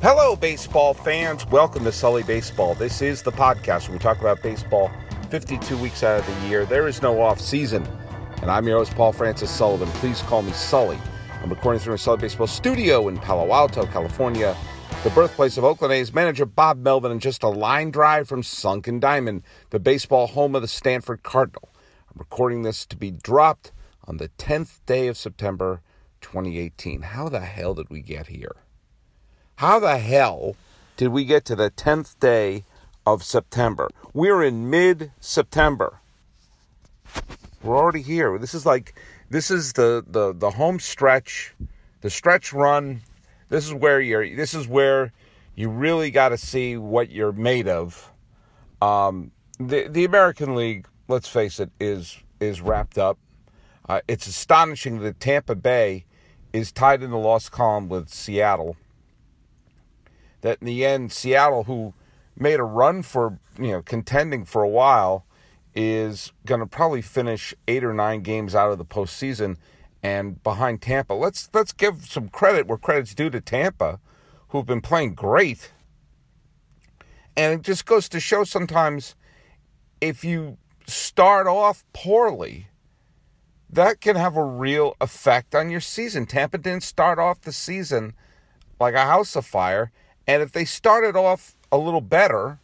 Hello, baseball fans. Welcome to Sully Baseball. This is the podcast where we talk about baseball 52 weeks out of the year. There is no off season. And I'm your host, Paul Francis Sullivan. Please call me Sully. I'm recording from a Sully Baseball studio in Palo Alto, California, the birthplace of Oakland A's manager Bob Melvin, and just a line drive from Sunken Diamond, the baseball home of the Stanford Cardinal. I'm recording this to be dropped on the 10th day of September 2018. How the hell did we get here? How the hell did we get to the 10th day of September? We're in mid September. We're already here. This is like this is the, the the home stretch, the stretch run. This is where you're this is where you really got to see what you're made of. Um, the the American League, let's face it, is is wrapped up. Uh, it's astonishing that Tampa Bay is tied in the loss column with Seattle that in the end, Seattle, who made a run for you know contending for a while, is going to probably finish eight or nine games out of the postseason and behind Tampa. Let's let's give some credit where credit's due to Tampa, who've been playing great. And it just goes to show sometimes if you start off poorly, that can have a real effect on your season. Tampa didn't start off the season like a house of fire and if they started off a little better,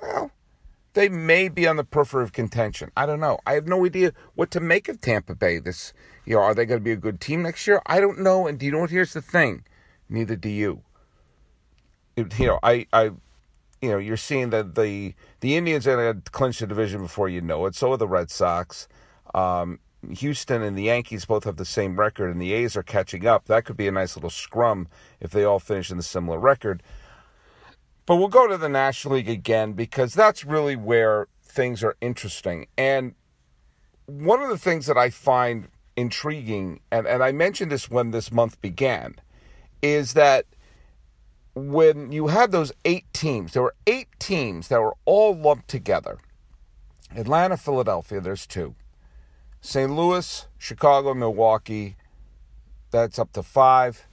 well, they may be on the periphery of contention. I don't know. I have no idea what to make of Tampa Bay. This, you know, are they going to be a good team next year? I don't know. And do you know what? Here's the thing. Neither do you. You know, I, I, you know, you're seeing that the the Indians are going to clinch the division before you know it. So are the Red Sox. Um, Houston and the Yankees both have the same record, and the A's are catching up. That could be a nice little scrum if they all finish in the similar record. But we'll go to the National League again because that's really where things are interesting. And one of the things that I find intriguing, and, and I mentioned this when this month began, is that when you had those eight teams, there were eight teams that were all lumped together. Atlanta, Philadelphia, there's two. St. Louis, Chicago, Milwaukee, that's up to five.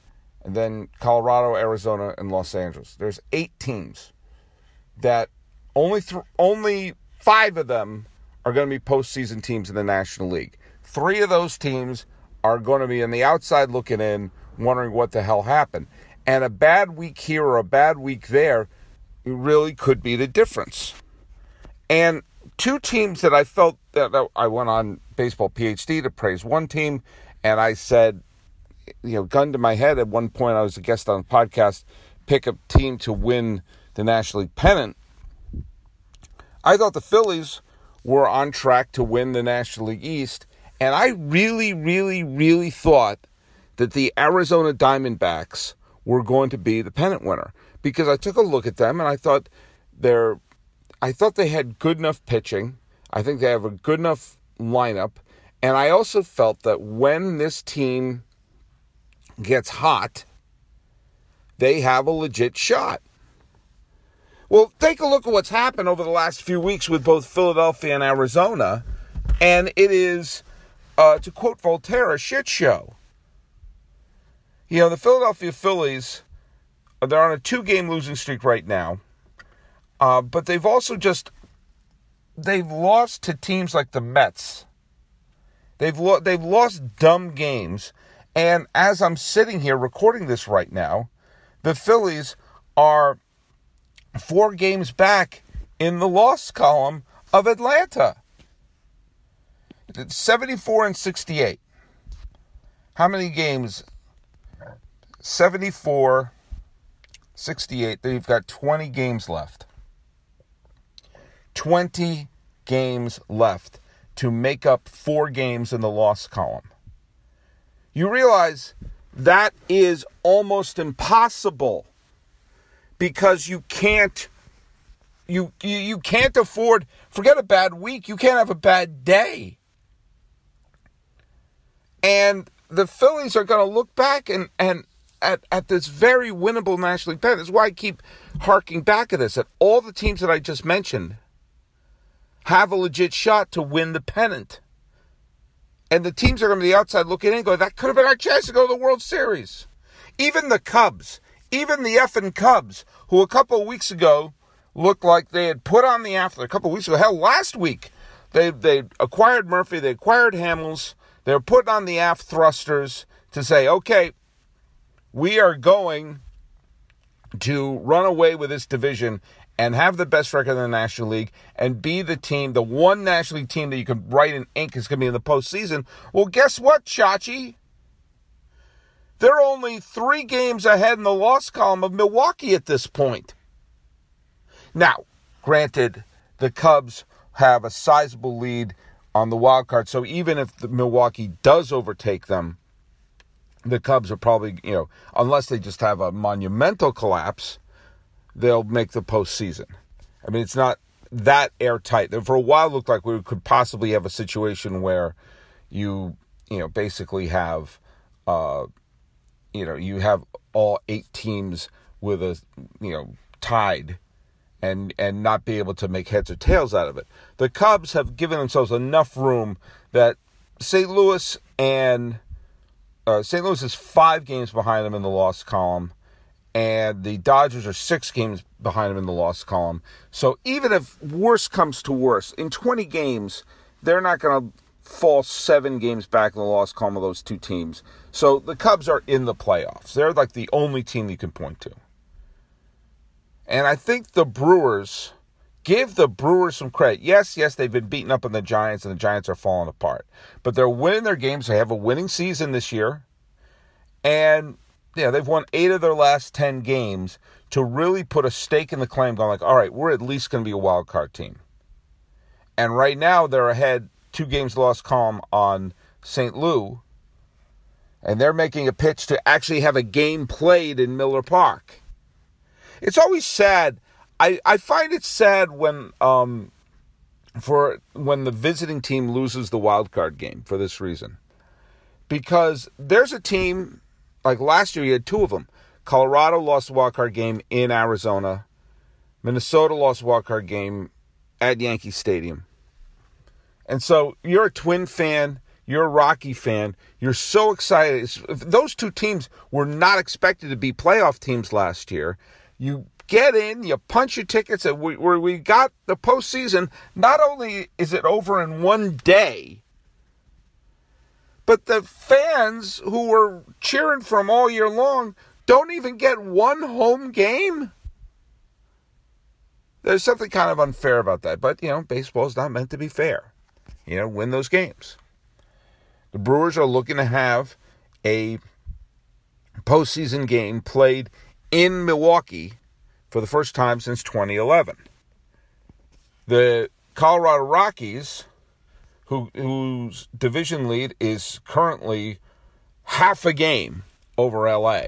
And then Colorado, Arizona, and Los Angeles. There's eight teams that only th- only five of them are going to be postseason teams in the National League. Three of those teams are going to be on the outside looking in, wondering what the hell happened. And a bad week here or a bad week there really could be the difference. And two teams that I felt that I went on baseball PhD to praise one team, and I said, you know, gun to my head at one point, I was a guest on a podcast, pick a team to win the National League pennant. I thought the Phillies were on track to win the National League East, and I really, really, really thought that the Arizona Diamondbacks were going to be the pennant winner because I took a look at them and I thought they're I thought they had good enough pitching. I think they have a good enough lineup. And I also felt that when this team gets hot, they have a legit shot. Well, take a look at what's happened over the last few weeks with both Philadelphia and Arizona. And it is, uh, to quote Voltaire, a shit show. You know, the Philadelphia Phillies, they're on a two game losing streak right now. Uh, but they've also just they've lost to teams like the Mets. They've lo- they've lost dumb games, and as I'm sitting here recording this right now, the Phillies are four games back in the loss column of Atlanta. It's 74 and 68. How many games? 74, 68. They've got 20 games left. 20 games left to make up four games in the loss column. You realize that is almost impossible because you can't you, you you can't afford forget a bad week you can't have a bad day and the phillies are going to look back and and at, at this very winnable national league pennant. That's why I keep harking back at this. At all the teams that I just mentioned have a legit shot to win the pennant. And the teams are going to be outside looking in, going, that could have been our chance to go to the World Series. Even the Cubs, Even the effing Cubs, who a couple of weeks ago looked like they had put on the after a couple of weeks ago, hell, last week they they acquired Murphy, they acquired Hamels, they were putting on the aft thrusters to say, okay, we are going to run away with this division and have the best record in the National League and be the team, the one National League team that you can write in ink is going to be in the postseason. Well, guess what, Chachi? They're only three games ahead in the loss column of Milwaukee at this point. Now, granted, the Cubs have a sizable lead on the wild card, so even if the Milwaukee does overtake them, the Cubs are probably, you know, unless they just have a monumental collapse, they'll make the postseason. I mean, it's not that airtight. For a while, it looked like we could possibly have a situation where you, you know, basically have, uh, you know, you have all eight teams with a, you know, tied and and not be able to make heads or tails out of it. The Cubs have given themselves enough room that St. Louis and uh, St. Louis is five games behind them in the loss column, and the Dodgers are six games behind them in the loss column. So even if worse comes to worse, in 20 games, they're not going to fall seven games back in the loss column of those two teams. So the Cubs are in the playoffs. They're like the only team you can point to. And I think the Brewers give the Brewers some credit. Yes, yes, they've been beaten up on the Giants, and the Giants are falling apart. But they're winning their games. They have a winning season this year. And yeah, they've won eight of their last ten games to really put a stake in the claim, going like, all right, we're at least going to be a wild card team. And right now they're ahead two games lost column on St. Lou. And they're making a pitch to actually have a game played in Miller Park. It's always sad I, I find it sad when um, for when the visiting team loses the wild card game for this reason. Because there's a team like last year you had two of them. Colorado lost the wild card game in Arizona. Minnesota lost the wild card game at Yankee Stadium. And so you're a twin fan, you're a Rocky fan, you're so excited. Those two teams were not expected to be playoff teams last year. You get in, you punch your tickets, and we, we got the postseason. Not only is it over in one day, but the fans who were cheering for them all year long don't even get one home game. There's something kind of unfair about that, but you know, baseball is not meant to be fair. You know, win those games. The Brewers are looking to have a postseason game played in Milwaukee for the first time since 2011. The Colorado Rockies, who, whose division lead is currently half a game over LA,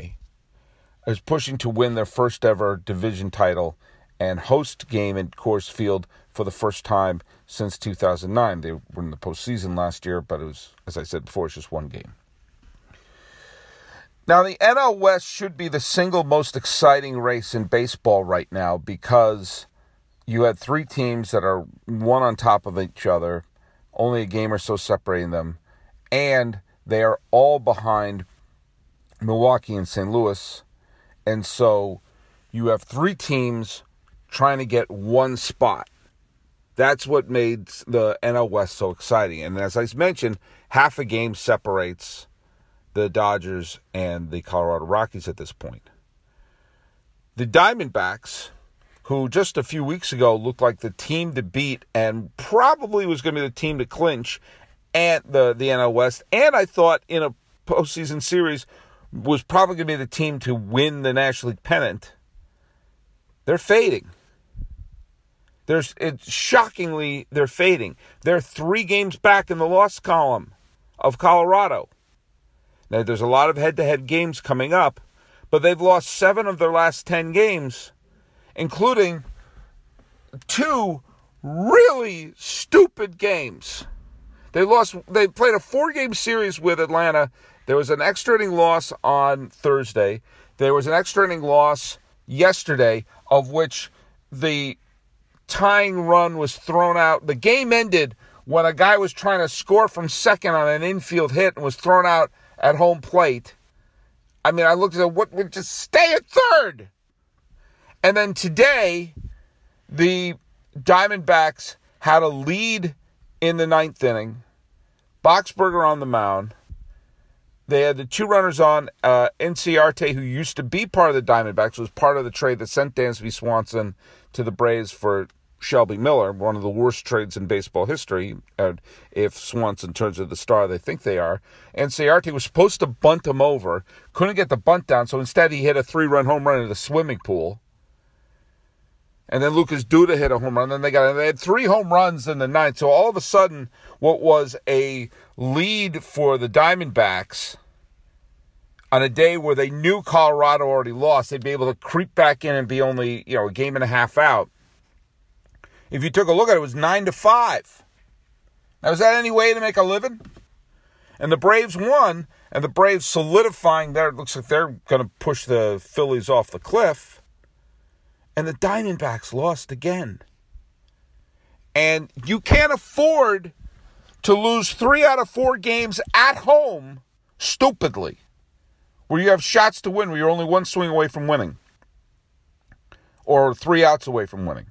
is pushing to win their first ever division title and host game at Coors Field for the first time since 2009. They were in the postseason last year, but it was, as I said before, it's just one game. Now, the NL West should be the single most exciting race in baseball right now because you had three teams that are one on top of each other, only a game or so separating them, and they are all behind Milwaukee and St. Louis. And so you have three teams trying to get one spot. That's what made the NL West so exciting. And as I mentioned, half a game separates the Dodgers and the Colorado Rockies at this point. The Diamondbacks, who just a few weeks ago looked like the team to beat and probably was going to be the team to clinch at the, the NL West, and I thought in a postseason series was probably going to be the team to win the National League pennant, they're fading. There's it's shockingly they're fading. They're three games back in the loss column of Colorado. Now, there's a lot of head to head games coming up, but they've lost seven of their last 10 games, including two really stupid games. They lost, they played a four game series with Atlanta. There was an extra inning loss on Thursday. There was an extra inning loss yesterday, of which the tying run was thrown out. The game ended when a guy was trying to score from second on an infield hit and was thrown out at home plate I mean, I looked at what would just stay at third. And then today, the Diamondbacks had a lead in the ninth inning. Boxberger on the mound. They had the two runners on. Uh, who used to be part of the Diamondbacks, was part of the trade that sent Dansby Swanson to the Braves for Shelby Miller, one of the worst trades in baseball history. And if Swanson turns into the star they think they are, Inciarte was supposed to bunt him over, couldn't get the bunt down, so instead he hit a three-run home run in the swimming pool. And then Lucas Duda hit a home run. Then they got they had three home runs in the ninth. So all of a sudden, what was a lead for the Diamondbacks on a day where they knew Colorado already lost, they'd be able to creep back in and be only you know a game and a half out. If you took a look at it, it was nine to five. Now, is that any way to make a living? And the Braves won, and the Braves solidifying their. It looks like they're going to push the Phillies off the cliff and the Diamondbacks lost again. And you can't afford to lose three out of four games at home stupidly, where you have shots to win, where you're only one swing away from winning, or three outs away from winning.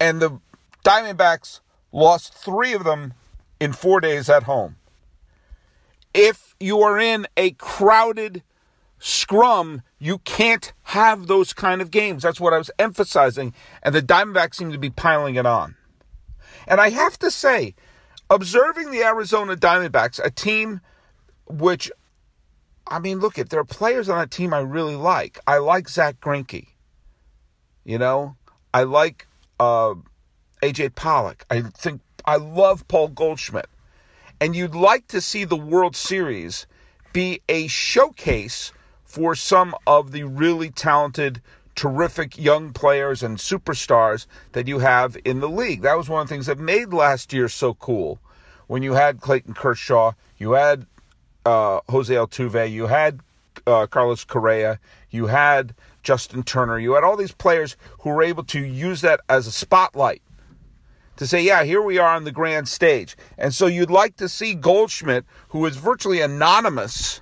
And the Diamondbacks lost three of them in four days at home. If you are in a crowded scrum, you can't have those kind of games. That's what I was emphasizing. And the Diamondbacks seem to be piling it on. And I have to say, observing the Arizona Diamondbacks, a team which, I mean, look at there are players on that team I really like. I like Zack Greinke. You know, I like uh, AJ Pollock. I think I love Paul Goldschmidt. And you'd like to see the World Series be a showcase for some of the really talented, terrific young players and superstars that you have in the league. That was one of the things that made last year so cool. When you had Clayton Kershaw, you had uh, Jose Altuve, you had uh, Carlos Correa, you had Justin Turner, you had all these players who were able to use that as a spotlight to say, yeah, here we are on the grand stage. And so you'd like to see Goldschmidt, who is virtually anonymous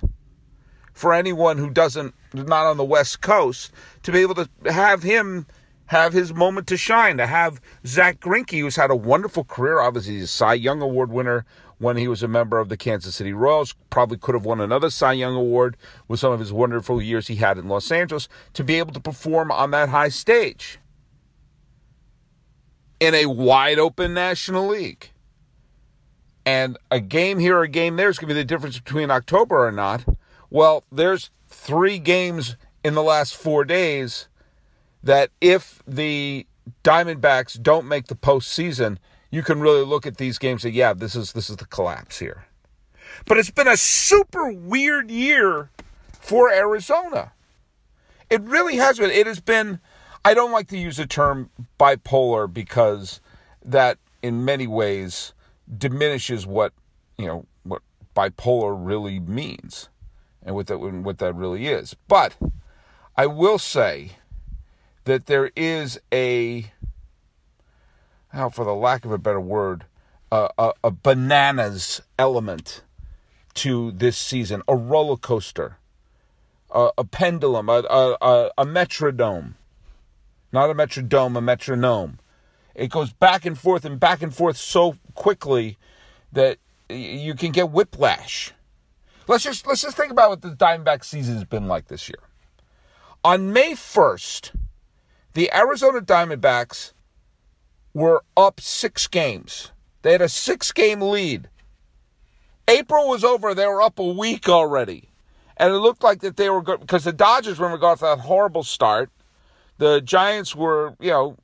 for anyone who doesn't not on the West Coast to be able to have him have his moment to shine. To have Zack Greinke, who's had a wonderful career, obviously he's a Cy Young Award winner when he was a member of the Kansas City Royals. Probably could have won another Cy Young Award with some of his wonderful years he had in Los Angeles to be able to perform on that high stage in a wide open National League. And a game here, a game there is going to be the difference between October or not. Well, there's three games in the last four days that if the Diamondbacks don't make the postseason, you can really look at these games and say, yeah, this is this is the collapse here. But it's been a super weird year for Arizona. It really has been. It has been I don't like to use the term bipolar because that in many ways diminishes what, you know, what bipolar really means and what that what that really is. But I will say that there is a how for the lack of a better word, uh, a, a bananas element to this season, a roller coaster, a, a pendulum, a, a, a metronome, not a metrodome, a metronome. It goes back and forth and back and forth so quickly that you can get whiplash. Let's just let's just think about what the Diamondback season has been like this year. On May 1st, the Arizona Diamondbacks were up 6 games. They had a 6-game lead. April was over, they were up a week already. And it looked like that they were good because the Dodgers remember got that horrible start. The Giants were, you know,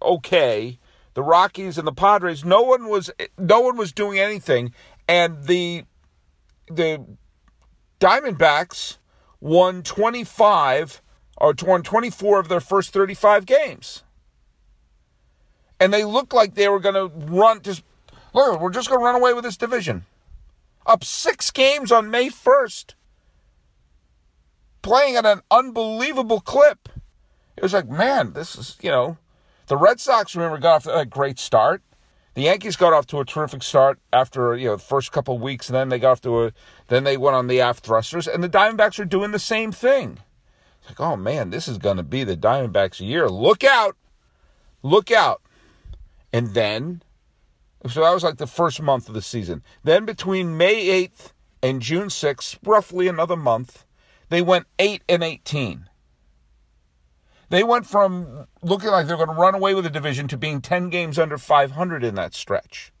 okay. The Rockies and the Padres, no one was no one was doing anything and the the Diamondbacks won 25 or won 24 of their first 35 games. And they looked like they were going to run just look, we're just going to run away with this division. Up 6 games on May 1st. Playing at an unbelievable clip. It was like, man, this is, you know, the Red Sox remember got off a great start. The Yankees got off to a terrific start after you know the first couple of weeks, and then they got off to a then they went on the aft thrusters, and the Diamondbacks are doing the same thing. It's like, oh man, this is going to be the Diamondbacks' year. Look out, look out! And then, so that was like the first month of the season. Then between May eighth and June sixth, roughly another month, they went eight and eighteen. They went from looking like they're going to run away with the division to being 10 games under 500 in that stretch.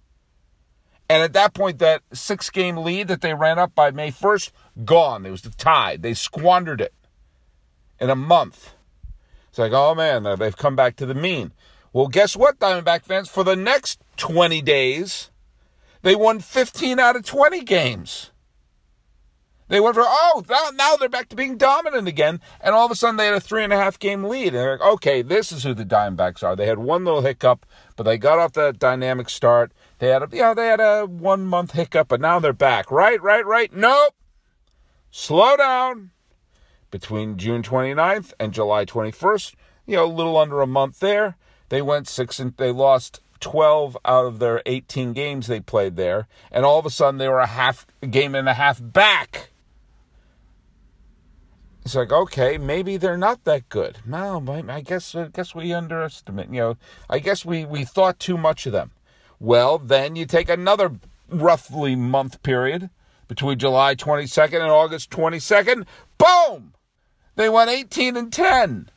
And at that point, that six game lead that they ran up by May 1st, gone. It was the tide. They squandered it in a month. It's like, oh man, they've come back to the mean. Well, guess what, Diamondback fans? For the next 20 days, they won 15 out of 20 games. They went for, oh, now they're back to being dominant again. And all of a sudden they had a three and a half game lead. And they're like, okay, this is who the Diamondbacks are. They had one little hiccup, but they got off that dynamic start. They had a, they had a one month hiccup, but now they're back. Right, right, right. Nope. Slow down. Between June 29th and July 21st, you know, a little under a month there. They went six and they lost 12 out of their 18 games they played there. And all of a sudden they were a half game and a half back it's like okay, maybe they're not that good. No, I guess I guess we underestimate. You know, I guess we we thought too much of them. Well, then you take another roughly month period between July 22nd and August 22nd. Boom, they went 18 and 10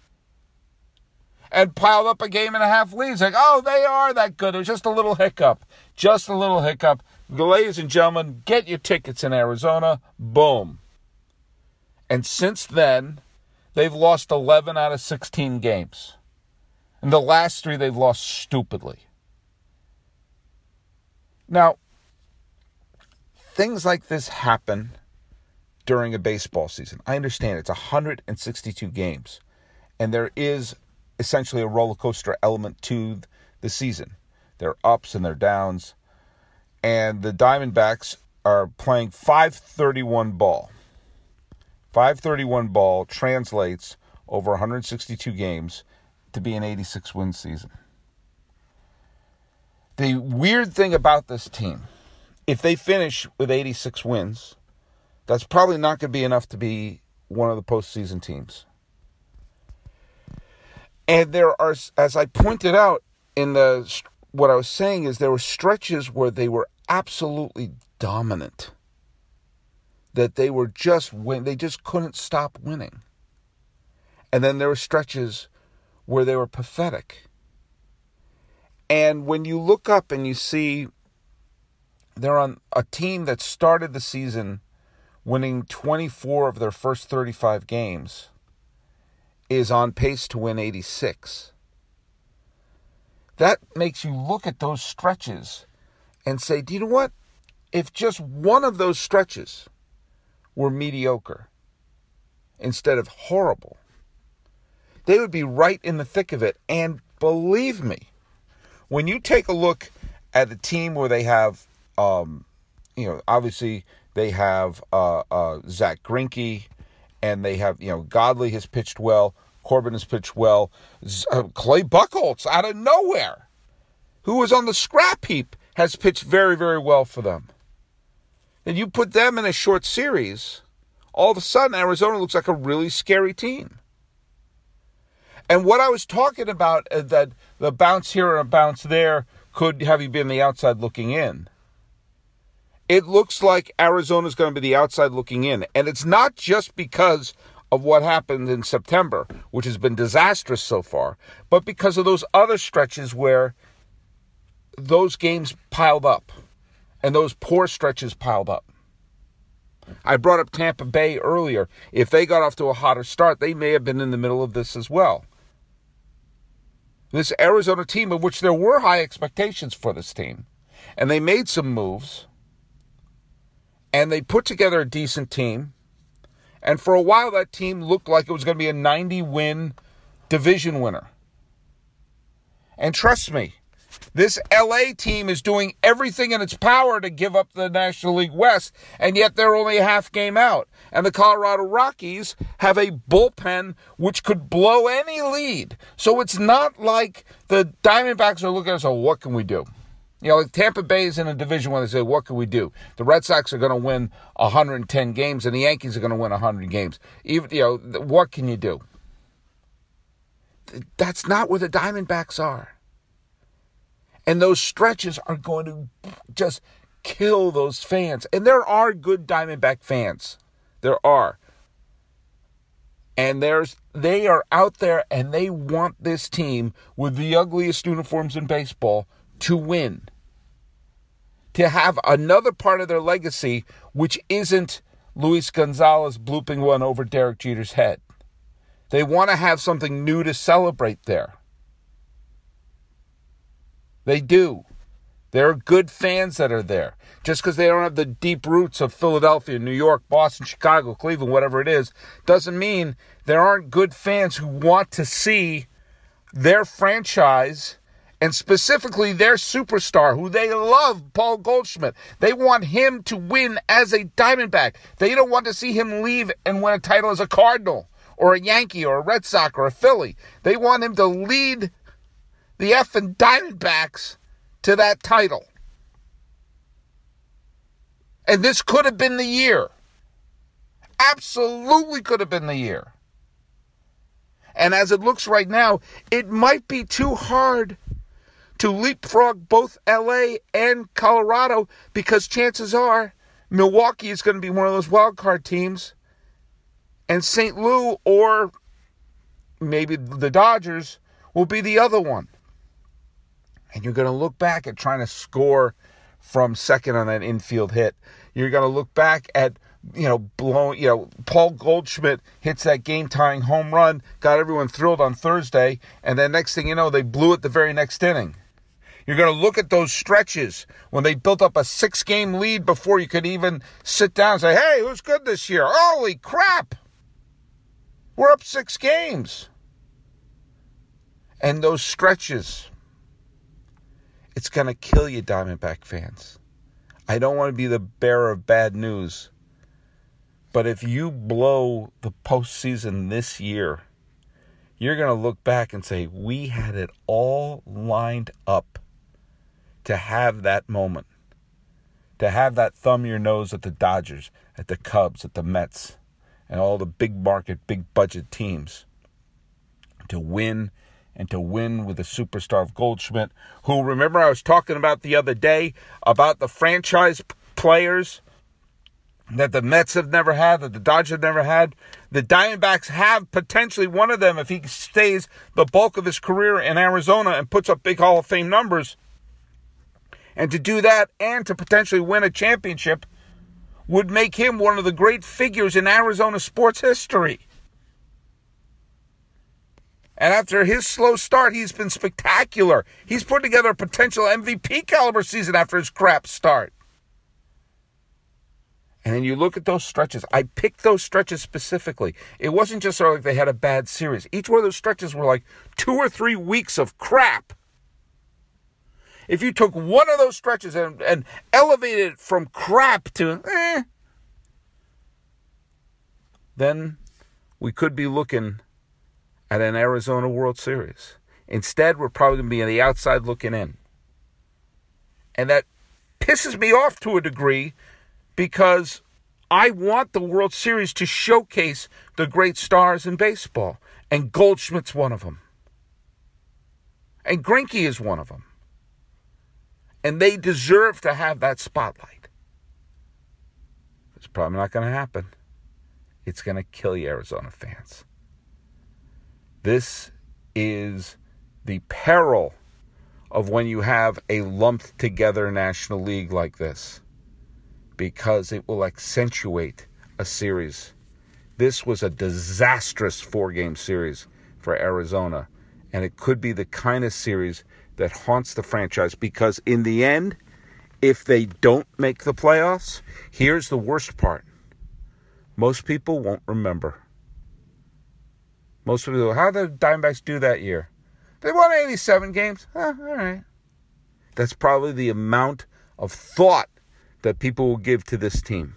and piled up a game and a half leads. Like, oh, they are that good. It was just a little hiccup. Just a little hiccup. Ladies and gentlemen, get your tickets in Arizona. Boom. And since then, they've lost 11 out of 16 games. And the last three they've lost stupidly. Now, things like this happen during a baseball season. I understand it's 162 games, and there is essentially a roller coaster element to the season. There are ups and there are downs, and the Diamondbacks are playing 531 ball. 531 ball translates over 162 games to be an 86 win season. The weird thing about this team, if they finish with 86 wins, that's probably not going to be enough to be one of the postseason teams. And there are, as I pointed out in the what I was saying, is there were stretches where they were absolutely dominant that they were just win they just couldn't stop winning. And then there were stretches where they were pathetic. And when you look up and you see they're on a team that started the season winning 24 of their first 35 games is on pace to win 86. That makes you look at those stretches and say, do you know what? If just one of those stretches were mediocre instead of horrible, they would be right in the thick of it. And believe me, when you take a look at a team where they have, um, you know, obviously they have uh, uh, Zack Greinke, and they have, you know, Godley has pitched well, Corbin has pitched well, uh, Clay Buchholz out of nowhere, who was on the scrap heap, has pitched very, very well for them and you put them in a short series, all of a sudden Arizona looks like a really scary team. And what I was talking about uh, that the bounce here and a bounce there could have you been the outside looking in. It looks like Arizona's going to be the outside looking in. And it's not just because of what happened in September, which has been disastrous so far, but because of those other stretches where those games piled up and those poor stretches piled up. I brought up Tampa Bay earlier. If they got off to a hotter start, they may have been in the middle of this as well. This Arizona team, of which there were high expectations for this team, and they made some moves, and they put together a decent team. And for a while, that team looked like it was going to be a 90 win division winner. And trust me, this LA team is doing everything in its power to give up the National League West, and yet they're only a half game out. And the Colorado Rockies have a bullpen which could blow any lead. So it's not like the Diamondbacks are looking at us, oh, what can we do? You know, like Tampa Bay is in a division where they say, what can we do? The Red Sox are going to win 110 games and the Yankees are going to win 100 games. Even, you know, what can you do? That's not where the Diamondbacks are. And those stretches are going to just kill those fans. And there are good Diamondback fans. There are. And there's they are out there and they want this team with the ugliest uniforms in baseball to win. To have another part of their legacy which isn't Luis Gonzalez blooping one over Derek Jeter's head. They want to have something new to celebrate there. They do. There are good fans that are there. Just because they don't have the deep roots of Philadelphia, New York, Boston, Chicago, Cleveland, whatever it is, doesn't mean there aren't good fans who want to see their franchise and specifically their superstar, who they love, Paul Goldschmidt. They want him to win as a Diamondback. They don't want to see him leave and win a title as a Cardinal or a Yankee or a Red Sox or a Philly. They want him to lead the effing Diamondbacks to that title. And this could have been the year. Absolutely could have been the year. And as it looks right now, it might be too hard to leapfrog both LA and Colorado because chances are Milwaukee is going to be one of those wild card teams. And St. Louis or maybe the Dodgers will be the other one and you're going to look back at trying to score from second on that infield hit. You're going to look back at you know blowing you know Paul Goldschmidt hits that game tying home run, got everyone thrilled on Thursday, and then next thing you know they blew it the very next inning. You're going to look at those stretches when they built up a six game lead before you could even sit down and say, hey, who's good this year? Holy crap! We're up six games. And those stretches, it's going to kill you, Diamondback fans. I don't want to be the bearer of bad news. But if you blow the postseason this year, you're going to look back and say, we had it all lined up to have that moment, to have that thumb your nose at the Dodgers, at the Cubs, at the Mets, and all the big market, big budget teams, to win and to win with a superstar of Goldschmidt, who remember I was talking about the other day about the franchise players that the Mets have never had, that the Dodgers have never had. The Diamondbacks have potentially one of them if he stays the bulk of his career in Arizona and puts up big Hall of Fame numbers. And to do that and to potentially win a championship would make him one of the great figures in Arizona sports history. And after his slow start, he's been spectacular. He's put together a potential MVP caliber season after his crap start. And then you look at those stretches. I picked those stretches specifically. It wasn't just sort of like they had a bad series. Each one of those stretches were like two or three weeks of crap. If you took one of those stretches and, and elevated it from crap to eh, then we could be looking at an Arizona World Series. Instead, we're probably going to be on the outside looking in. And that pisses me off to a degree because I want the World Series to showcase the great stars in baseball. And Goldschmidt's one of them. And Greinke is one of them. And they deserve to have that spotlight. It's probably not going to happen. It's going to kill you, Arizona fans. This is the peril of when you have a lumped together National League like this because it will accentuate a series. This was a disastrous four game series for Arizona, and it could be the kind of series that haunts the franchise because, in the end, if they don't make the playoffs, here's the worst part most people won't remember. Most people go, how did the Diamondbacks do that year? They won 87 games. Huh, all right. That's probably the amount of thought that people will give to this team.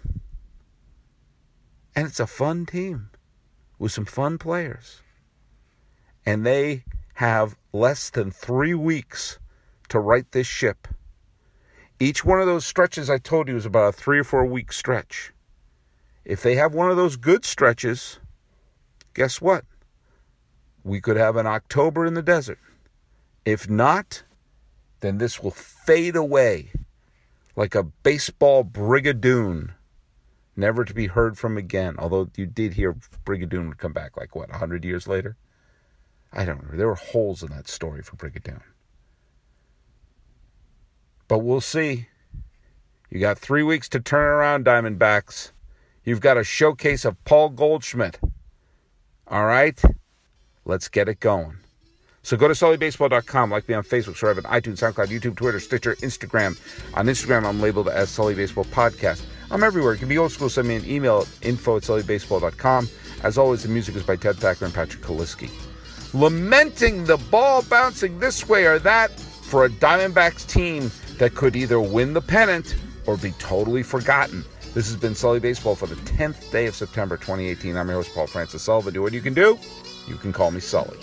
And it's a fun team with some fun players. And they have less than three weeks to right this ship Each one of those stretches I told you is about a three or four week stretch. If they have one of those good stretches, guess what? We could have an October in the desert. If not, then this will fade away like a baseball brigadoon, never to be heard from again. Although you did hear Brigadoon would come back like what, 100 years later? I don't know. There were holes in that story for Brigadoon. But we'll see. You got three weeks to turn around, Diamondbacks. You've got a showcase of Paul Goldschmidt. All right? Let's get it going. So go to SullyBaseball.com, like me on Facebook, subscribe on iTunes, SoundCloud, YouTube, Twitter, Stitcher, Instagram. On Instagram, I'm labeled as Sully Baseball Podcast. I'm everywhere. You can be old school, send me an email at info at SullyBaseball.com. As always, the music is by Ted Thacker and Patrick Kaliski. Lamenting the ball bouncing this way or that for a Diamondbacks team that could either win the pennant or be totally forgotten. This has been Sully Baseball for the 10th day of September 2018. I'm your host, Paul Francis Sullivan. Do what you can do. You can call me Sully.